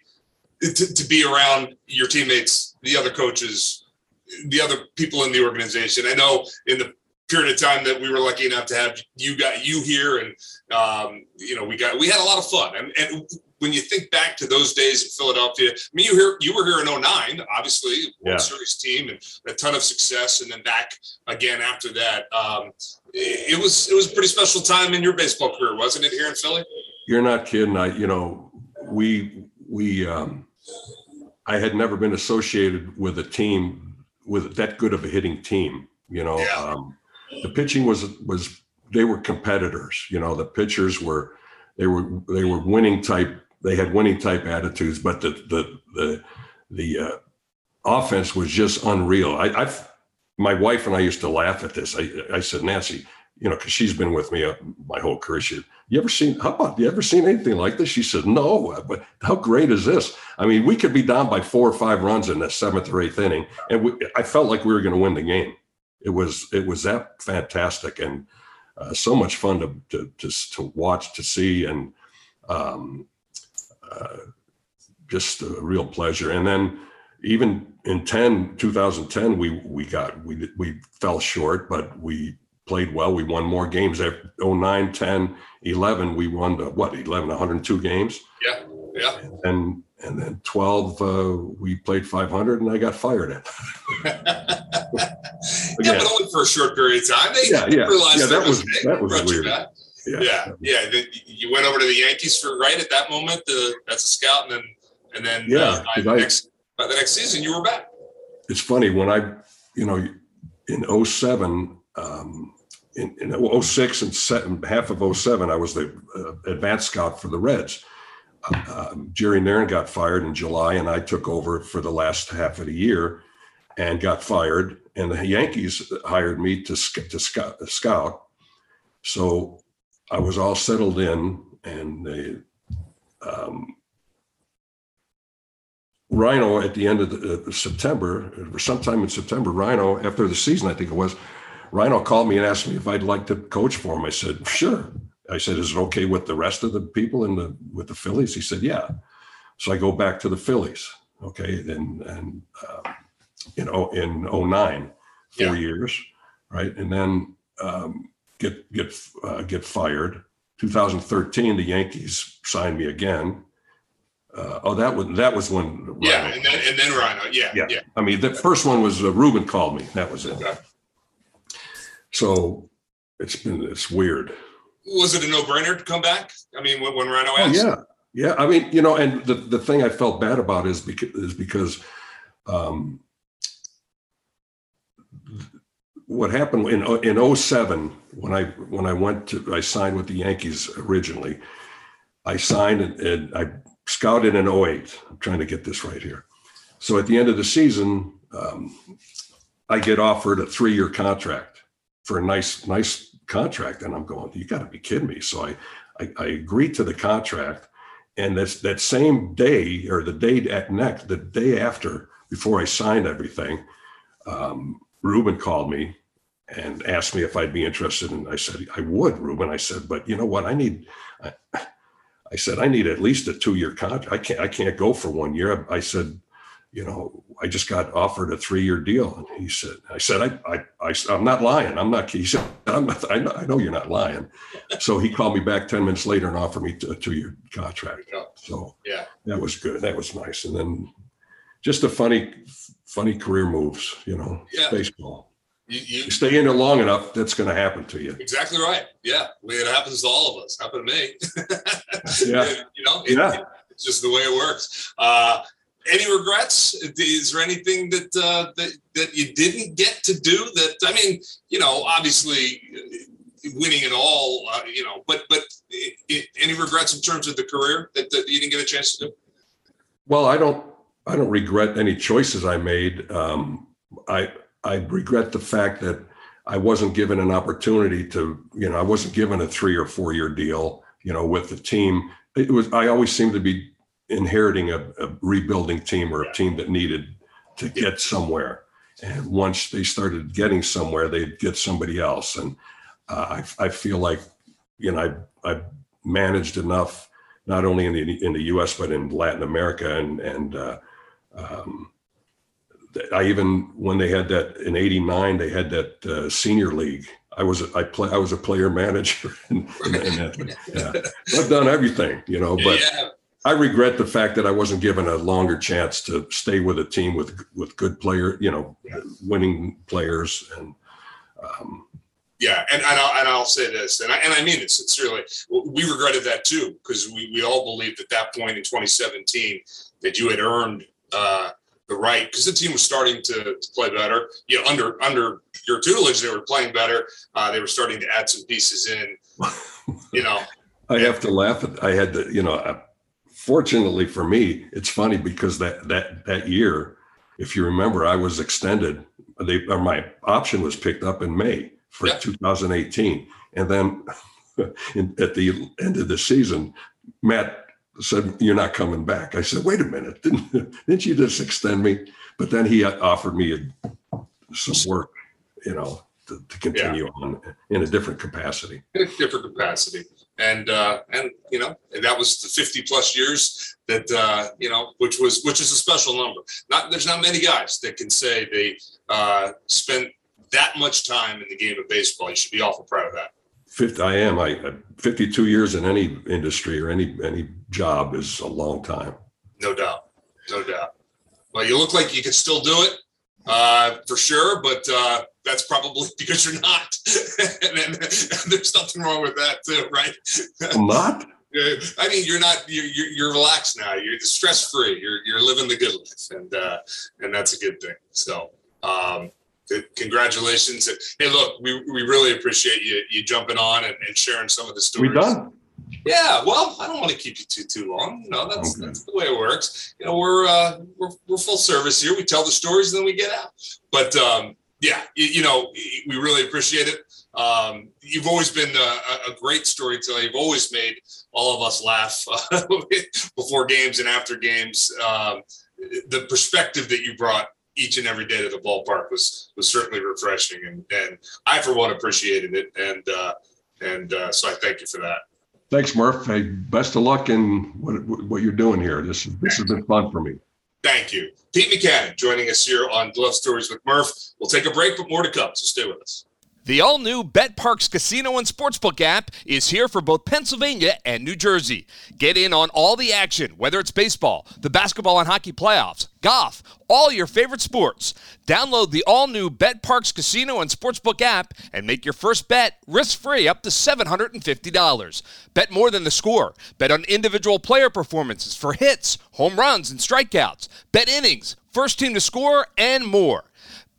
to, to be around your teammates, the other coaches, the other people in the organization. I know in the period of time that we were lucky enough to have you got you here, and um, you know, we got we had a lot of fun. And, and when you think back to those days in Philadelphia, I mean, you here you were here in 09, obviously, Yeah. World Series team, and a ton of success, and then back again after that. Um, it it was it was a pretty special time in your baseball career, wasn't it? Here in Philly. You're not kidding. I, you know, we, we, um, I had never been associated with a team with that good of a hitting team, you know. Yeah. Um, the pitching was, was, they were competitors, you know, the pitchers were, they were, they were winning type, they had winning type attitudes, but the, the, the, the, uh, offense was just unreal. I, I've, my wife and I used to laugh at this. I, I said, Nancy, you know, because she's been with me uh, my whole career. She, you ever seen? How about you ever seen anything like this? She said, no. But how great is this? I mean, we could be down by four or five runs in the seventh or eighth inning, and we, I felt like we were going to win the game. It was it was that fantastic and uh, so much fun to to to, to watch to see and um, uh, just a real pleasure. And then even in 10, 2010, we we got we we fell short, but we played well. We won more games. At 09, 10, 11, we won the what 11, 102 games, Yeah, yeah. and and then 12, uh, we played 500, and I got fired at. Yeah, but only for a short period of time. They Yeah, yeah. realized Yeah, that was- that was weird. back. Yeah, yeah. Then you went over to the Yankees for right at that moment the, as a scout, and then and then Yeah, uh, by, I- the next, by the next season you were back. it's funny when I, you know, in 07, um, in, in 06 and seven, half of 07, I was the uh, advanced scout for the Reds. Uh, um, Jerry Narron got fired in July, and I took over for the last half of the year and got fired. And the Yankees hired me to, to scout. So I was all settled in, and they, um, Ryno at the end of the, uh, September, or sometime in September, Ryno, after the season, I think it was, Ryno called me and asked me if I'd like to coach for him. I said, sure. I said, is it okay with the rest of the people in the, with the Phillies? He said, yeah. So I go back to the Phillies. Okay. And, and, uh, you know, in 09, four Yeah. years. Right. And then, um, get, get, uh, get fired. 2013, the Yankees signed me again. Uh, oh, that was, that was when. Yeah, Ryno and then and then Ryno. Yeah, yeah. Yeah. I mean, the first one was uh, Ruben called me. That was it. Okay. So it's been it's weird. Was it a no brainer to come back? I mean, when, when Ryno asked, Oh yeah, yeah. I mean, you know, and the the thing I felt bad about is because is because um, what happened in in 07 when I when I went to I signed with the Yankees originally. I signed and, and I scouted in 08. I'm trying to get this right here. So at the end of the season, um, I get offered a three-year contract for a nice nice contract, and I'm going, you got to be kidding me. So I, I I agreed to the contract, and that's that same day or the day at next, the day after, before I signed everything. Um, Ruben called me and asked me if I'd be interested. And I said, I would, Ruben. I said, but you know what? I need, I, I said, I need at least a two year contract. I can't, I can't go for one year. I said, you know, I just got offered a three year deal. And he said, I said, I, I, I, I'm not lying. I'm not, he said, I'm not, I know, I know you're not lying. So he called me back 10 minutes later and offered me a two year contract. So Yeah. that was good. That was nice. And then just a funny, funny career moves, you know, Yeah. baseball. You, you You stay in there long enough, that's going to happen to you. exactly right. Yeah. I mean, it happens to all of us. Happened to me. Yeah. you know, it- Yeah. it's just the way it works. Uh, any regrets? Is there anything that uh, that that you didn't get to do? That I mean, you know, obviously uh, winning it all, uh, you know, but but i i any regrets in terms of the career that, that you didn't get a chance to do? Well, I don't, I don't regret any choices I made. Um, I, I regret the fact that I wasn't given an opportunity to, you know, I wasn't given a three or four year deal, you know, with the team. It was, I always seemed to be inheriting a, a rebuilding team or a team that needed to get somewhere. And once they started getting somewhere, they'd get somebody else. And uh, I, I feel like, you know, I, I managed enough, not only in the, in the U.S. but in Latin America, and and uh, um, I even when they had that in '89, they had that uh, senior league. I was I play I was a player manager in, in, in that. Yeah. I've done everything, you know, but yeah, I regret the fact that I wasn't given a longer chance to stay with a team with with good player, you know, winning players and um, Yeah, and, and, I'll, and I'll say this, and I, and I mean it sincerely. We regretted that too, because we, we all believed at that point in 2017 that you had earned uh, the right, because the team was starting to, to play better. You know, under under your tutelage, they were playing better. Uh, they were starting to add some pieces in. You know, I have to laugh at. I had to, you know. Fortunately for me, it's funny because that that that year, if you remember, I was extended. They or my option was picked up in May for Yeah. 2018, and then in, at the end of the season, Matt said, "You're not coming back." I said, "Wait a minute, didn't didn't you just extend me?" But then he offered me some work, you know, to, to continue on in a different capacity. in a different capacity. And uh, and you know that was the 50 plus years that uh, you know which was which is a special number. Not there's not many guys that can say they uh, spent that much time in the game of baseball. You should be awful proud of that. 50, I am. I uh, 52 years in any industry or any any job is a long time. No doubt, no doubt. Well, you look like you could still do it uh, for sure, but uh, that's probably because you're not. and, and there's nothing wrong with that too, right? I'm not. I mean, you're not you're you're, you're relaxed now. You're stress free. You're you're living the good life, and uh, and that's a good thing. So, um, congratulations. Hey, look, we, we really appreciate you you jumping on and, and sharing some of the stories. We done? Yeah. Well, I don't want to keep you too too long. You know, that's Okay. that's the way it works. You know, we're uh, we're we're full service here. We tell the stories and then we get out. But um, yeah, you, know, we really appreciate it. Um, you've always been a, a- great storyteller. You've always made all of us laugh before games and after games. Um, the perspective that you brought each and every day to the ballpark was was certainly refreshing, and and I for one appreciated it, and uh, and uh, so I thank you for that. Thanks, Murph. Hey, best of luck in what what you're doing here. This this has been fun for me. Thank you, Pete Mackanin joining us here on Glove Stories with Murph. We'll take a break, but more to come. So stay with us. The all new betPARX Casino and Sportsbook app is here for both Pennsylvania and New Jersey. Get in on all the action, whether it's baseball, the basketball and hockey playoffs, golf, all your favorite sports. Download the all new betPARX Casino and Sportsbook app and make your first bet risk free up to $750. Bet more than the score. Bet on individual player performances for hits, home runs, and strikeouts. Bet innings, first team to score, and more.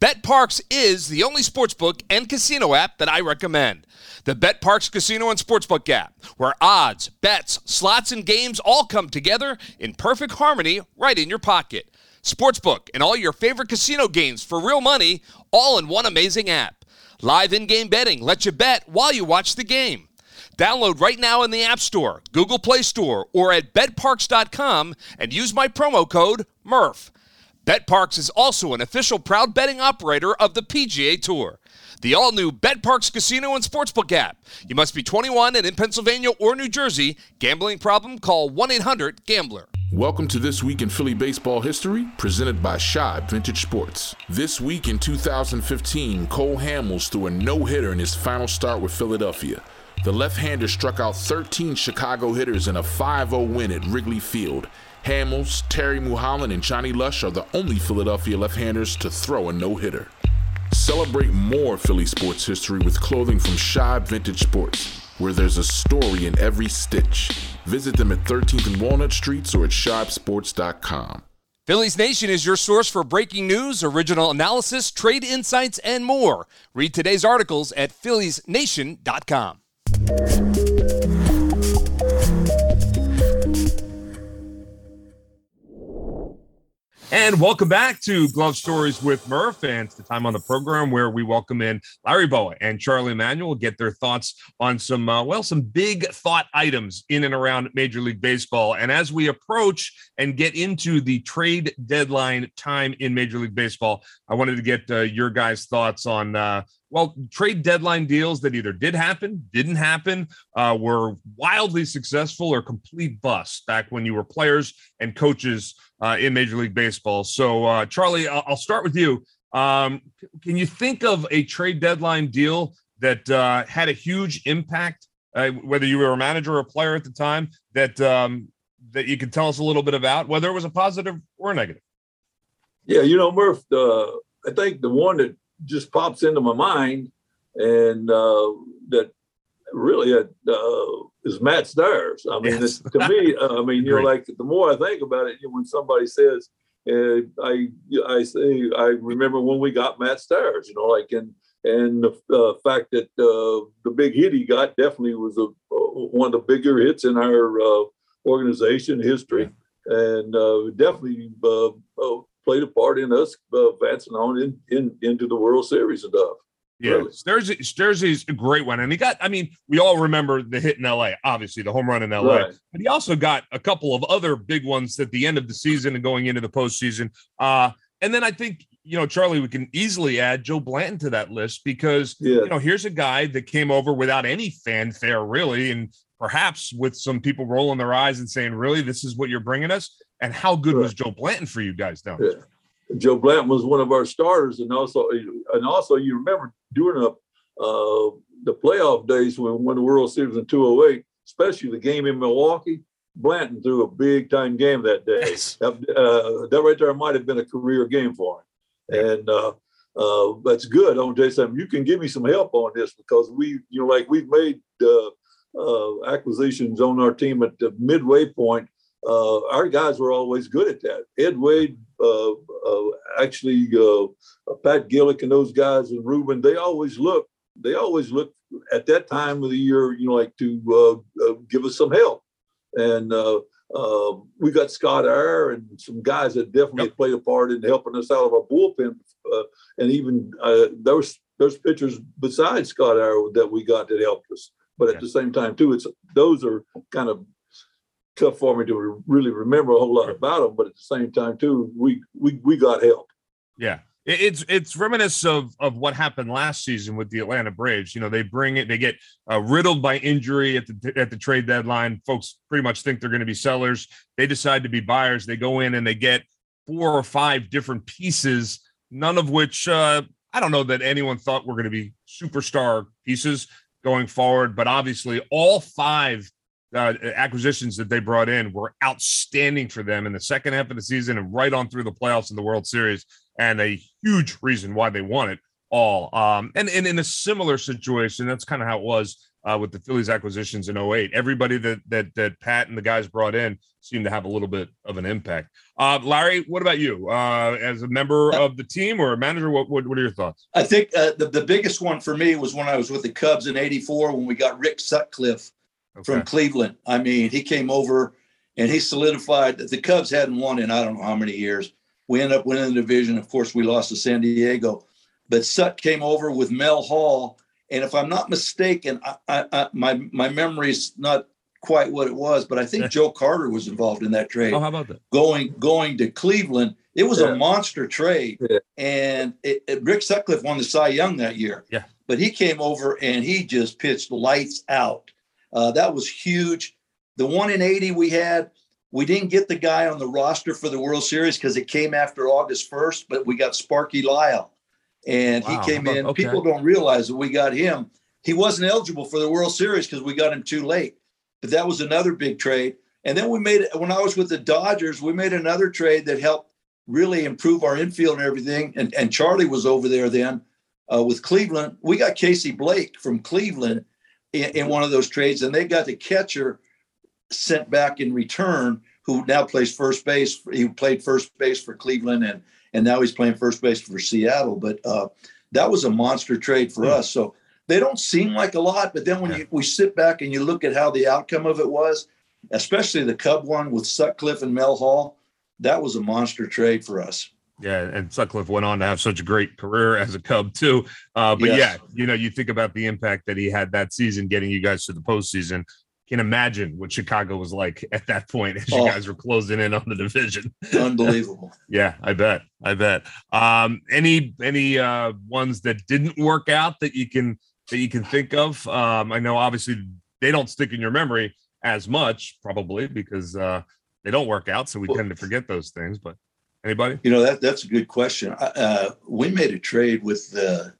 betPARX is the only sportsbook and casino app that I recommend. The betPARX Casino and Sportsbook app, where odds, bets, slots, and games all come together in perfect harmony right in your pocket. Sportsbook and all your favorite casino games for real money, all in one amazing app. Live in game betting lets you bet while you watch the game. Download right now in the App Store, Google Play Store, or at betparx.com and use my promo code MURPH. betPARX is also an official proud betting operator of the PGA Tour. The all new betPARX Casino and Sportsbook app. You must be 21 and in Pennsylvania or New Jersey. Gambling problem? Call 1 800 Gambler. Welcome to This Week in Philly Baseball History, presented by Shibe Vintage Sports. This week in 2015, Cole Hamels threw a no hitter in his final start with Philadelphia. The left hander struck out 13 Chicago hitters in a 5 0 win at Wrigley Field. Hamels, Terry Mulholland, and Johnny Lush are the only Philadelphia left-handers to throw a no-hitter. Celebrate more Philly sports history with clothing from Shibe Vintage Sports, where there's a story in every stitch. Visit them at 13th and Walnut Streets or at shibesports.com. Phillies Nation is your source for breaking news, original analysis, trade insights, and more. Read today's articles at philliesnation.com. And welcome back to Glove Stories with Murph. And it's the time on the program where we welcome in Larry Bowa and Charlie Manuel, get their thoughts on some, uh, well, some big thought items in and around Major League Baseball. And as we approach and get into the trade deadline time in Major League Baseball, I wanted to get uh, your guys' thoughts on uh, well, trade deadline deals that either did happen, didn't happen, uh, were wildly successful or complete bust back when you were players and coaches uh, in Major League Baseball. So, uh, Charlie, I'll, I'll, start with you. Um, can you think of a trade deadline deal that uh, had a huge impact, uh, whether you were a manager or a player at the time, that um, that you could tell us a little bit about, whether it was a positive or a negative? Yeah, you know, Murph, I think the one that just pops into my mind, and uh, that really uh, is Matt Stairs. I mean, yes. to me, uh, I mean, you know, like the more I think about it, you know, when somebody says, uh, I I say I remember when we got Matt Stairs, you know, like and and the uh, fact that uh, the big hit he got definitely was a, one of the bigger hits in our uh, organization history, yeah. and uh, definitely uh, played a part in us advancing on in, in into the World Series and stuff. Yeah, really. Stairs, a great one, and he got. I mean, we all remember the hit in L.A. Obviously, the home run in L.A. Right. But he also got a couple of other big ones at the end of the season and going into the postseason. Uh, and then I think you know, Charlie, we can easily add Joe Blanton to that list because yeah. you know here's a guy that came over without any fanfare, really, and perhaps with some people rolling their eyes and saying, "Really, this is what you're bringing us?" And how good right. was Joe Blanton for you guys down there? Joe Blanton was one of our starters, and also and also you remember during the uh, the playoff days when we won the World Series in 208, especially the game in Milwaukee. Blanton threw a big time game that day. Yes. That, uh, that right there might have been a career game for him, and uh, uh, that's good. On Jason, you can give me some help on this because we, you know, like we've made uh, uh, acquisitions on our team at the midway point uh, our guys were always good at that. Ed Wade, Uh, uh, actually, uh, uh, Pat Gillick and those guys and Ruben, they always look, they always look at that time of the year, you know, like to uh, uh, give us some help. And we got Scott Eyre and some guys that definitely yep. played a part in helping us out of our bullpen. and even those those pitchers besides Scott Eyre that we got that helped us. But at yeah. the same time, too, it's those are kind of tough for me to really remember a whole lot about them. But at the same time, too, we we we got help. Yeah, it's it's reminiscent of of what happened last season with the Atlanta Braves. You know, they bring it, they get uh, riddled by injury at the at the trade deadline. Folks pretty much think they're going to be sellers. They decide to be buyers. They go in and they get four or five different pieces, none of which uh, I don't know that anyone thought were going to be superstar pieces going forward. But obviously, all five uh, acquisitions that they brought in were outstanding for them in the second half of the season and right on through the playoffs in the World Series, and a huge reason why they won it all. Um, and, and in a similar situation, that's kind of how it was uh, with the Phillies acquisitions in 08. Everybody that that that Pat and the guys brought in seemed to have a little bit of an impact. Uh, Larry, what about you? Uh, as a member of the team or a manager, what what, what are your thoughts? I think uh, the, the biggest one for me was when I was with the Cubs in 84 when we got Rick Sutcliffe Okay. from Cleveland. I mean, he came over and he solidified that the Cubs hadn't won in I don't know how many years. We ended up winning the division. Of course, we lost to San Diego, but Sut came over with Mel Hall. And if I'm not mistaken, I, I, I, my my memory's not quite what it was, but I think Joe Carter was involved in that trade Oh, how about that? going going to Cleveland. It was Yeah. a monster trade, Yeah. and it, it- Rick Sutcliffe won the Cy Young that year. Yeah. but he came over and he just pitched lights out. Uh, that was huge. The one in eighty we had, we didn't get the guy on the roster for the World Series because it came after August first, but we got Sparky Lyle, and Wow, he came in. okay. People don't realize that we got him. He wasn't eligible for the World Series because we got him too late. But that was another big trade. And then we made when I was with the Dodgers, we made another trade that helped really improve our infield and everything. And and Charlie was over there then uh, with Cleveland. We got Casey Blake from Cleveland in, in one of those trades, and they got the catcher sent back in return, who now plays first base. He played first base for Cleveland, and and now he's playing first base for Seattle. But uh, that was a monster trade for us. So they don't seem like a lot, but then when you, we sit back and you look at how the outcome of it was, especially the Cub one with Sutcliffe and Mel Hall, that was a monster trade for us. Yeah, and Sutcliffe went on to have such a great career as a Cub too. Uh, but Yes. yeah, you know, you think about the impact that he had that season, getting you guys to the postseason. Can imagine what Chicago was like at that point as you Oh. guys were closing in on the division. Unbelievable. yeah, I bet. I bet. Um, any any uh, ones that didn't work out that you can that you can think of? Um, I know obviously they don't stick in your memory as much, probably because uh, they don't work out, so we tend to forget those things. But anybody? You know that that's a good question. Uh, we made a trade with the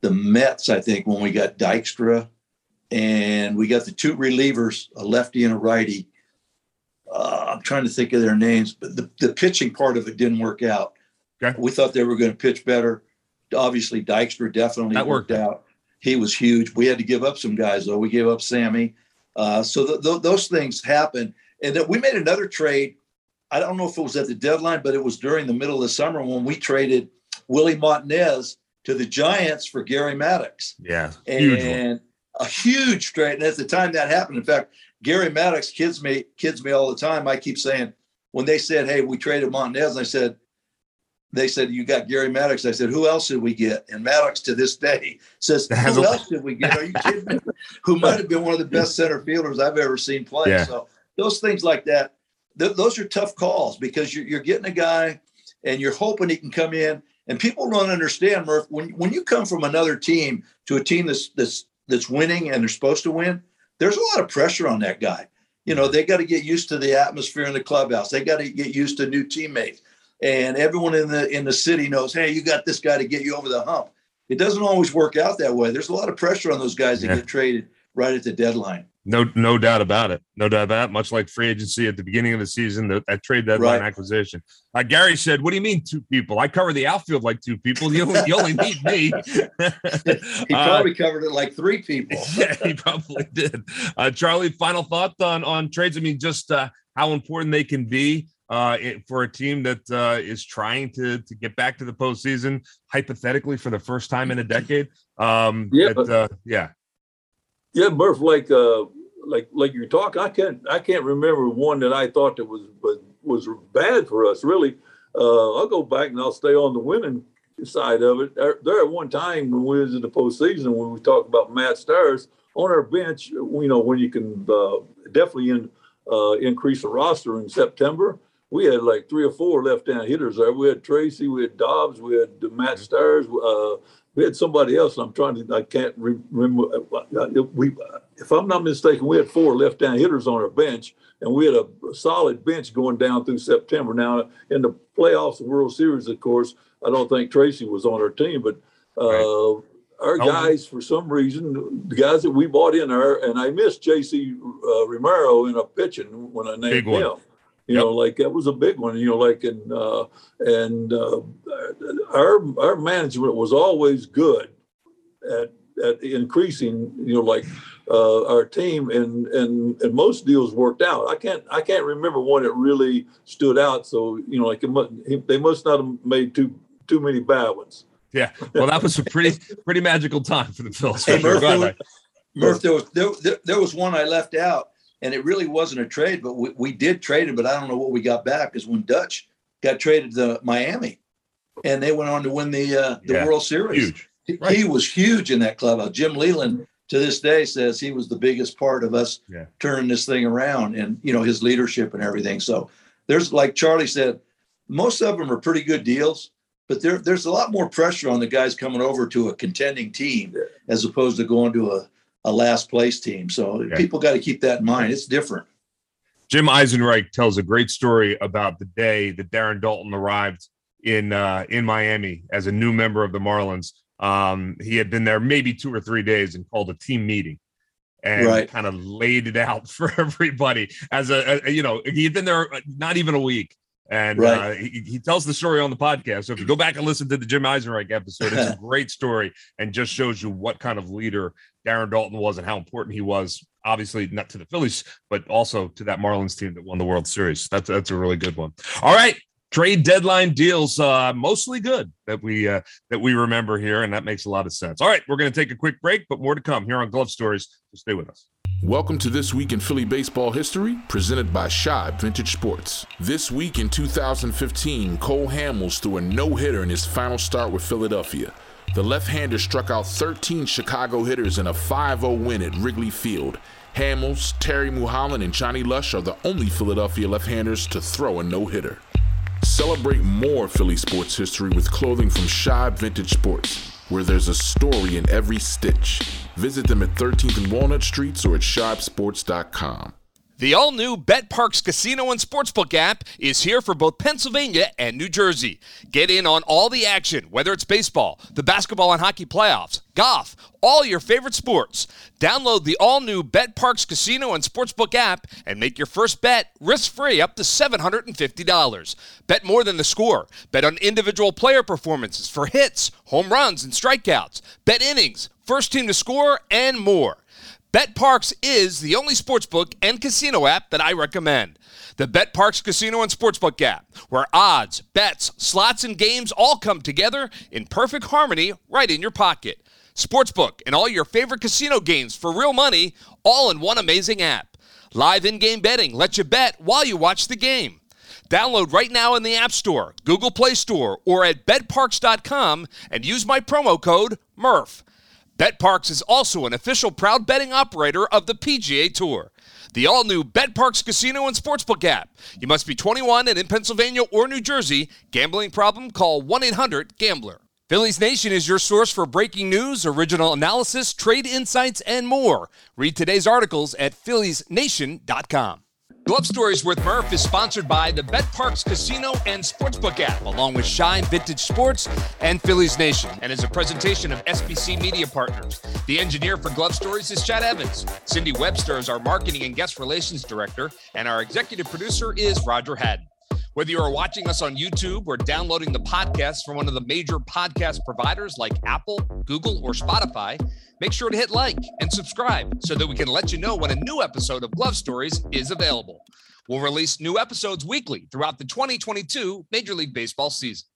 the Mets, I think, when we got Dykstra, and we got the two relievers, a lefty and a righty. Uh, I'm trying to think of their names, but the, the pitching part of it didn't work out. Okay. We thought they were going to pitch better. Obviously, Dykstra definitely That worked, worked out. He was huge. We had to give up some guys, though. We gave up Sammy. Uh, so th- th- those things happen. And then we made another trade. I don't know if it was at the deadline, but it was during the middle of the summer when we traded Willie Montanez to the Giants for Gary Maddox. Yeah. And a huge trade. And at the time that happened, in fact, Gary Maddox kids me kids me all the time. I keep saying when they said, "Hey, we traded Montanez," I said, "They said you got Gary Maddox." I said, "Who else did we get?" And Maddox to this day says, "Who else did we get?" Are you kidding me? Who might have been one of the best center fielders I've ever seen play. Yeah. So those things like that, th- those are tough calls because you're, you're getting a guy and you're hoping he can come in. And people don't understand, Murph, when when you come from another team to a team that's that's that's winning and they're supposed to win, there's a lot of pressure on that guy. You know, they got to get used to the atmosphere in the clubhouse. They got to get used to new teammates. And everyone in the in the city knows, hey, you got this guy to get you over the hump. It doesn't always work out that way. There's a lot of pressure on those guys Yeah. that get traded right at the deadline. No, no doubt about it. No doubt about it. Much like free agency at the beginning of the season, that, that trade deadline Right. acquisition. Uh, Gary said, "What do you mean two people? I cover the outfield like two people. You only, you only need me." He Uh, probably covered it like three people. yeah, he probably did. Uh, Charlie, final thought on on trades. I mean, just uh, how important they can be uh, it- for a team that uh, is trying to to get back to the postseason, hypothetically for the first time in a decade. Um, Yeah, that, but- uh, yeah. Yeah, Murph, like uh, like like you're talking, I can't I can't remember one that I thought that was was, was bad for us. Really, uh, I'll go back and I'll stay on the winning side of it. There, there at one time when we was in the postseason, when we talked about Matt Stairs on our bench, you know, when you can uh, definitely in, uh, increase the roster in September. We had like three or four left-hand hitters there. We had Tracy, we had Dobbs, we had Matt Stairs, uh, we had somebody else. And I'm trying to, I can't re- remember. uh, We, if I'm not mistaken, we had four left-hand hitters on our bench, and we had a solid bench going down through September. Now, in the playoffs, the World Series, of course, I don't think Tracy was on our team, but uh, our Oh. guys, for some reason, the guys that we bought in there, and I missed J.C. Uh, Romero in a pitching when I named Big one. Him. You know, like that was a big one. You know, like and uh, and uh, our our management was always good at at increasing, you know, like uh, our team, and and and most deals worked out. I can't I can't remember one that really stood out. So you know, like it must, they must not have made too too many bad ones. Yeah, well, that was a pretty pretty magical time for the Phils. Hey, for sure. Murph, there, Ray. Murph, there was there, there, there was one I left out, and it really wasn't a trade, but we, we did trade it, but I don't know what we got back because when Dutch got traded to Miami, and they went on to win the uh, the Yeah, World Series. huge. He, Right. he was huge in that clubhouse. Jim Leyland to this day says he was the biggest part of us Yeah. turning this thing around, and you know his leadership and everything. So there's like Charlie said, most of them are pretty good deals. But there, there's a lot more pressure on the guys coming over to a contending team as opposed to going to a, a last place team. So Yeah. people got to keep that in mind. It's different. Jim Eisenreich tells a great story about the day that Darren Daulton arrived in uh, in Miami as a new member of the Marlins. Um, he had been there maybe two or three days and called a team meeting and Right. kind of laid it out for everybody as a, a- you know he had been there not even a week. And uh, he, he tells the story on the podcast. So if you go back and listen to the Jim Eisenreich episode, it's a great story and just shows you what kind of leader Darren Daulton was and how important he was. Obviously, not to the Phillies, but also to that Marlins team that won the World Series. That's that's a really good one. All right, trade deadline deals, uh, mostly good that we uh, that we remember here, and that makes a lot of sense. All right, we're going to take a quick break, but more to come here on Glove Stories. So stay with us. Welcome to This Week in Philly Baseball History, presented by Shibe Vintage Sports. This week in 2015, Cole Hamels threw a no hitter in his final start with Philadelphia. The left hander struck out 13 Chicago hitters in a 5 0 win at Wrigley Field. Hamels, Terry Mulholland, and Johnny Lush are the only Philadelphia left handers to throw a no hitter. Celebrate more Philly sports history with clothing from Shibe Vintage Sports, where there's a story in every stitch. Visit them at 13th and Walnut Streets or at shibesports.com. The all new betPARX Casino and Sportsbook app is here for both Pennsylvania and New Jersey. Get in on all the action, whether it's baseball, the basketball and hockey playoffs, golf, all your favorite sports. Download the all new betPARX Casino and Sportsbook app and make your first bet risk free up to $750. Bet more than the score. Bet on individual player performances for hits, home runs, and strikeouts. Bet innings, first team to score, and more. betPARX is the only sportsbook and casino app that I recommend. The betPARX Casino and Sportsbook app, where odds, bets, slots, and games all come together in perfect harmony right in your pocket. Sportsbook and all your favorite casino games for real money, all in one amazing app. Live in game betting lets you bet while you watch the game. Download right now in the App Store, Google Play Store, or at betparx.com and use my promo code MURPH. betPARX is also an official proud betting operator of the PGA Tour. The all new betPARX Casino and Sportsbook app. You must be 21 and in Pennsylvania or New Jersey. Gambling problem? Call 1 800 Gambler. Phillies Nation is your source for breaking news, original analysis, trade insights, and more. Read today's articles at philliesnation.com. Glove Stories with Murph is sponsored by the betPARX Casino and Sportsbook app, along with Shibe Vintage Sports and Phillies Nation, and is a presentation of SBC Media Partners. The engineer for Glove Stories is Chad Evans. Cindy Webster is our marketing and guest relations director, and our executive producer is Roger Haddon. Whether you are watching us on YouTube or downloading the podcast from one of the major podcast providers like Apple, Google, or Spotify, make sure to hit like and subscribe so that we can let you know when a new episode of Glove Stories is available. We'll release new episodes weekly throughout the 2022 Major League Baseball season.